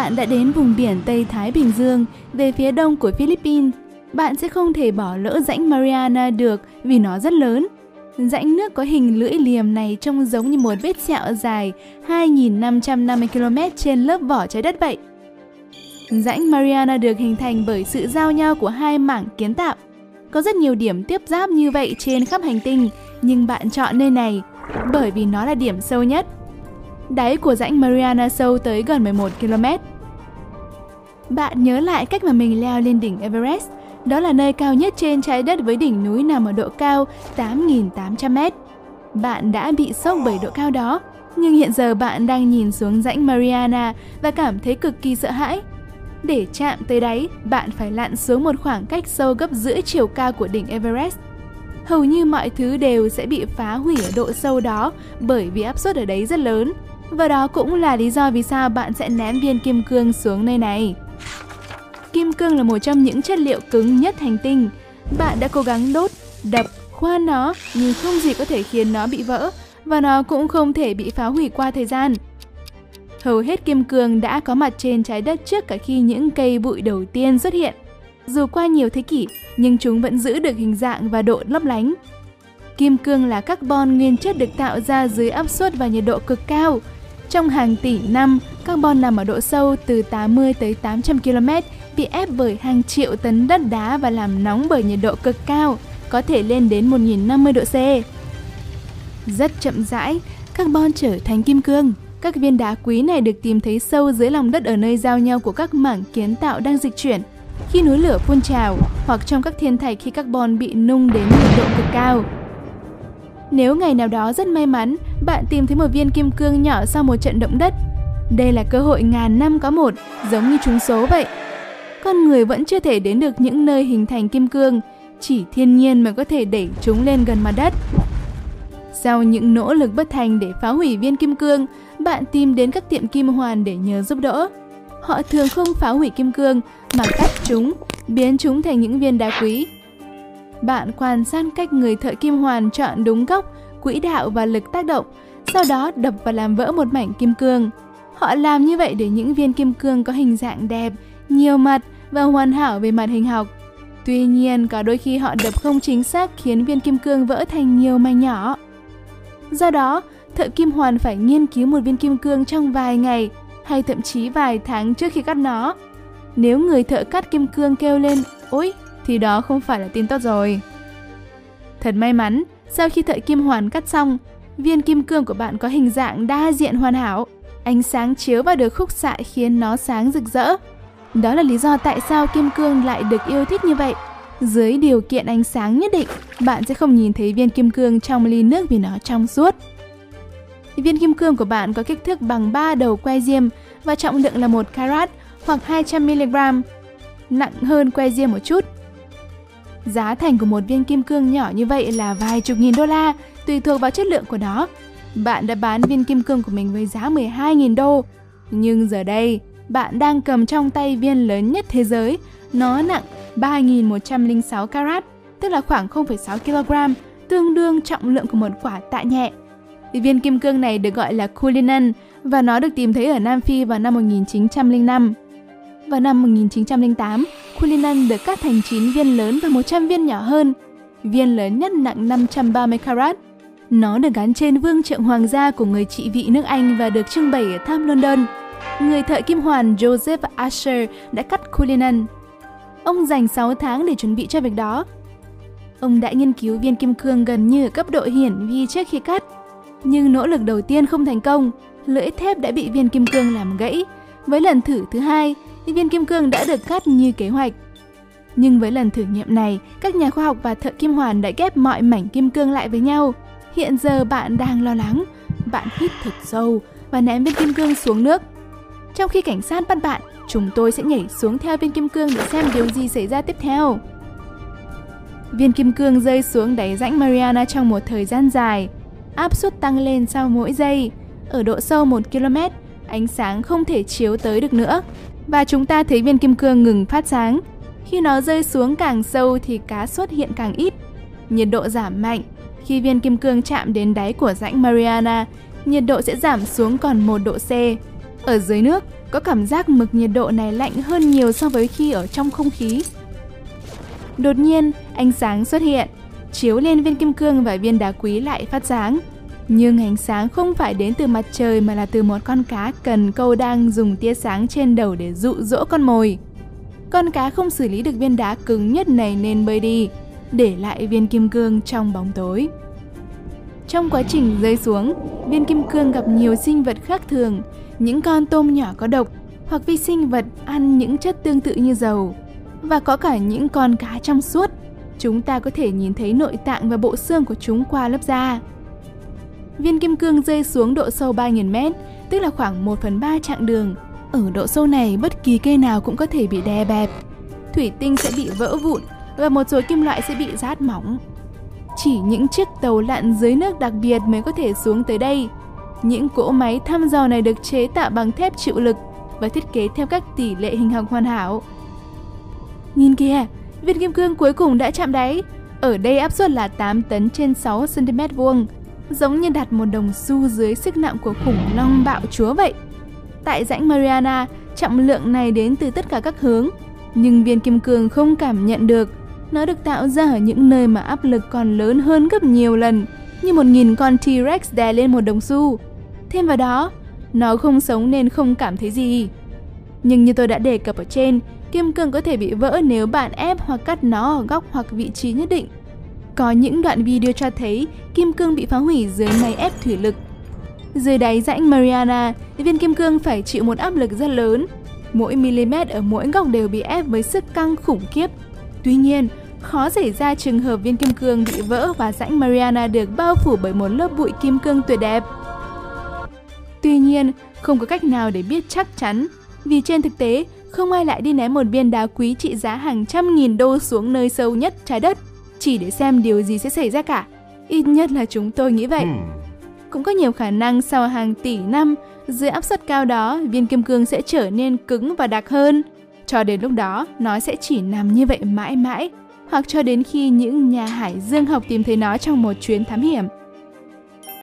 bạn đã đến vùng biển Tây Thái Bình Dương, về phía đông của Philippines, bạn sẽ không thể bỏ lỡ rãnh Mariana được vì nó rất lớn. Rãnh nước có hình lưỡi liềm này trông giống như một vết sẹo dài 2.550 km trên lớp vỏ trái đất vậy. Rãnh Mariana được hình thành bởi sự giao nhau của hai mảng kiến tạo. Có rất nhiều điểm tiếp giáp như vậy trên khắp hành tinh, nhưng bạn chọn nơi này bởi vì nó là điểm sâu nhất. Đáy của rãnh Mariana sâu tới gần 11 km. Bạn nhớ lại cách mà mình leo lên đỉnh Everest. Đó là nơi cao nhất trên trái đất với đỉnh núi nằm ở độ cao 8.800m. Bạn đã bị sốc bởi độ cao đó, nhưng hiện giờ bạn đang nhìn xuống rãnh Mariana và cảm thấy cực kỳ sợ hãi. Để chạm tới đáy, bạn phải lặn xuống một khoảng cách sâu gấp rưỡi chiều cao của đỉnh Everest. Hầu như mọi thứ đều sẽ bị phá hủy ở độ sâu đó bởi vì áp suất ở đấy rất lớn. Và đó cũng là lý do vì sao bạn sẽ ném viên kim cương xuống nơi này. Kim cương là một trong những chất liệu cứng nhất hành tinh. Bạn đã cố gắng đốt, đập, khoan nó nhưng không gì có thể khiến nó bị vỡ và nó cũng không thể bị phá hủy qua thời gian. Hầu hết kim cương đã có mặt trên trái đất trước cả khi những cây bụi đầu tiên xuất hiện. Dù qua nhiều thế kỷ, nhưng chúng vẫn giữ được hình dạng và độ lấp lánh. Kim cương là carbon nguyên chất được tạo ra dưới áp suất và nhiệt độ cực cao. Trong hàng tỷ năm, carbon nằm ở độ sâu từ 80 tới 800 km, bị ép bởi hàng triệu tấn đất đá và làm nóng bởi nhiệt độ cực cao, có thể lên đến 1050 độ C. Rất chậm rãi, carbon trở thành kim cương. Các viên đá quý này được tìm thấy sâu dưới lòng đất ở nơi giao nhau của các mảng kiến tạo đang dịch chuyển. Khi núi lửa phun trào hoặc trong các thiên thạch khi carbon bị nung đến nhiệt độ cực cao. Nếu ngày nào đó rất may mắn, bạn tìm thấy một viên kim cương nhỏ sau một trận động đất. Đây là cơ hội ngàn năm có một, giống như trúng số vậy. Con người vẫn chưa thể đến được những nơi hình thành kim cương, chỉ thiên nhiên mới có thể đẩy chúng lên gần mặt đất. Sau những nỗ lực bất thành để phá hủy viên kim cương, bạn tìm đến các tiệm kim hoàn để nhờ giúp đỡ. Họ thường không phá hủy kim cương mà cắt chúng, biến chúng thành những viên đá quý. Bạn quan sát cách người thợ kim hoàn chọn đúng góc, quỹ đạo và lực tác động, sau đó đập và làm vỡ một mảnh kim cương. Họ làm như vậy để những viên kim cương có hình dạng đẹp, nhiều mặt và hoàn hảo về mặt hình học. Tuy nhiên, có đôi khi họ đập không chính xác khiến viên kim cương vỡ thành nhiều mảnh nhỏ. Do đó, thợ kim hoàn phải nghiên cứu một viên kim cương trong vài ngày hay thậm chí vài tháng trước khi cắt nó. Nếu người thợ cắt kim cương kêu lên ôi thì đó không phải là tin tốt rồi. Thật may mắn, sau khi thợ kim hoàn cắt xong, viên kim cương của bạn có hình dạng đa diện hoàn hảo. Ánh sáng chiếu vào được khúc xạ khiến nó sáng rực rỡ. Đó là lý do tại sao kim cương lại được yêu thích như vậy. Dưới điều kiện ánh sáng nhất định, bạn sẽ không nhìn thấy viên kim cương trong ly nước vì nó trong suốt. Viên kim cương của bạn có kích thước bằng 3 đầu que diêm và trọng lượng là 1 carat hoặc 200mg, nặng hơn que diêm một chút. Giá thành của một viên kim cương nhỏ như vậy là vài chục nghìn đô la, tùy thuộc vào chất lượng của nó. Bạn đã bán viên kim cương của mình với giá 12.000 đô. Nhưng giờ đây, bạn đang cầm trong tay viên lớn nhất thế giới. Nó nặng 3.106 carat, tức là khoảng 0,6 kg, tương đương trọng lượng của một quả tạ nhẹ. Viên kim cương này được gọi là Cullinan và nó được tìm thấy ở Nam Phi vào năm 1905. Vào năm 1908, Cullinan được cắt thành 9 viên lớn và 100 viên nhỏ hơn. Viên lớn nhất nặng 530 carat. Nó được gắn trên vương trượng hoàng gia của người trị vị nước Anh và được trưng bày ở Tham London. Người thợ kim hoàn Joseph Asher đã cắt Cullinan. Ông dành 6 tháng để chuẩn bị cho việc đó. Ông đã nghiên cứu viên kim cương gần như ở cấp độ hiển vi trước khi cắt. Nhưng nỗ lực đầu tiên không thành công, lưỡi thép đã bị viên kim cương làm gãy. Với lần thử thứ hai, viên kim cương đã được cắt như kế hoạch. Nhưng với lần thử nghiệm này, các nhà khoa học và thợ kim hoàn đã ghép mọi mảnh kim cương lại với nhau. Hiện giờ bạn đang lo lắng, bạn hít thật sâu và ném viên kim cương xuống nước. Trong khi cảnh sát bắt bạn, chúng tôi sẽ nhảy xuống theo viên kim cương để xem điều gì xảy ra tiếp theo. Viên kim cương rơi xuống đáy rãnh Mariana trong một thời gian dài. Áp suất tăng lên sau mỗi giây. Ở độ sâu 1 km, ánh sáng không thể chiếu tới được nữa. Và chúng ta thấy viên kim cương ngừng phát sáng. Khi nó rơi xuống càng sâu thì cá xuất hiện càng ít. Nhiệt độ giảm mạnh. Khi viên kim cương chạm đến đáy của rãnh Mariana, nhiệt độ sẽ giảm xuống còn 1 độ C. Ở dưới nước, có cảm giác mực nhiệt độ này lạnh hơn nhiều so với khi ở trong không khí. Đột nhiên, ánh sáng xuất hiện, chiếu lên viên kim cương và viên đá quý lại phát sáng. Nhưng ánh sáng không phải đến từ mặt trời mà là từ một con cá cần câu đang dùng tia sáng trên đầu để dụ dỗ con mồi. Con cá không xử lý được viên đá cứng nhất này nên bơi đi, để lại viên kim cương trong bóng tối. Trong quá trình rơi xuống, viên kim cương gặp nhiều sinh vật khác thường, những con tôm nhỏ có độc hoặc vi sinh vật ăn những chất tương tự như dầu và có cả những con cá trong suốt. Chúng ta có thể nhìn thấy nội tạng và bộ xương của chúng qua lớp da. Viên kim cương rơi xuống độ sâu 3.000 mét, tức là khoảng 1 phần 3 chặng đường. Ở độ sâu này, bất kỳ cây nào cũng có thể bị đè bẹp. Thủy tinh sẽ bị vỡ vụn và một số kim loại sẽ bị rát mỏng. Chỉ những chiếc tàu lặn dưới nước đặc biệt mới có thể xuống tới đây. Những cỗ máy thăm dò này được chế tạo bằng thép chịu lực và thiết kế theo các tỷ lệ hình học hoàn hảo. Nhìn kìa, viên kim cương cuối cùng đã chạm đáy. Ở đây áp suất là 8 tấn trên 6 cm vuông, giống như đặt một đồng xu dưới sức nặng của khủng long bạo chúa vậy. Tại rãnh Mariana, trọng lượng này đến từ tất cả các hướng, nhưng viên kim cương không cảm nhận được. Nó được tạo ra ở những nơi mà áp lực còn lớn hơn gấp nhiều lần, như một nghìn con T-Rex đè lên một đồng xu. Thêm vào đó, nó không sống nên không cảm thấy gì. Nhưng như tôi đã đề cập ở trên, kim cương có thể bị vỡ nếu bạn ép hoặc cắt nó ở góc hoặc vị trí nhất định. Có những đoạn video cho thấy kim cương bị phá hủy dưới máy ép thủy lực. Dưới đáy rãnh Mariana, viên kim cương phải chịu một áp lực rất lớn. Mỗi mm ở mỗi góc đều bị ép với sức căng khủng khiếp. Tuy nhiên, khó xảy ra trường hợp viên kim cương bị vỡ và rãnh Mariana được bao phủ bởi một lớp bụi kim cương tuyệt đẹp. Tuy nhiên, không có cách nào để biết chắc chắn, vì trên thực tế, không ai lại đi ném một viên đá quý trị giá hàng trăm nghìn đô xuống nơi sâu nhất trái đất, chỉ để xem điều gì sẽ xảy ra cả. Ít nhất là chúng tôi nghĩ vậy. Hmm. Cũng có nhiều khả năng sau hàng tỷ năm, dưới áp suất cao đó, viên kim cương sẽ trở nên cứng và đặc hơn. Cho đến lúc đó, nó sẽ chỉ nằm như vậy mãi mãi, hoặc cho đến khi những nhà hải dương học tìm thấy nó trong một chuyến thám hiểm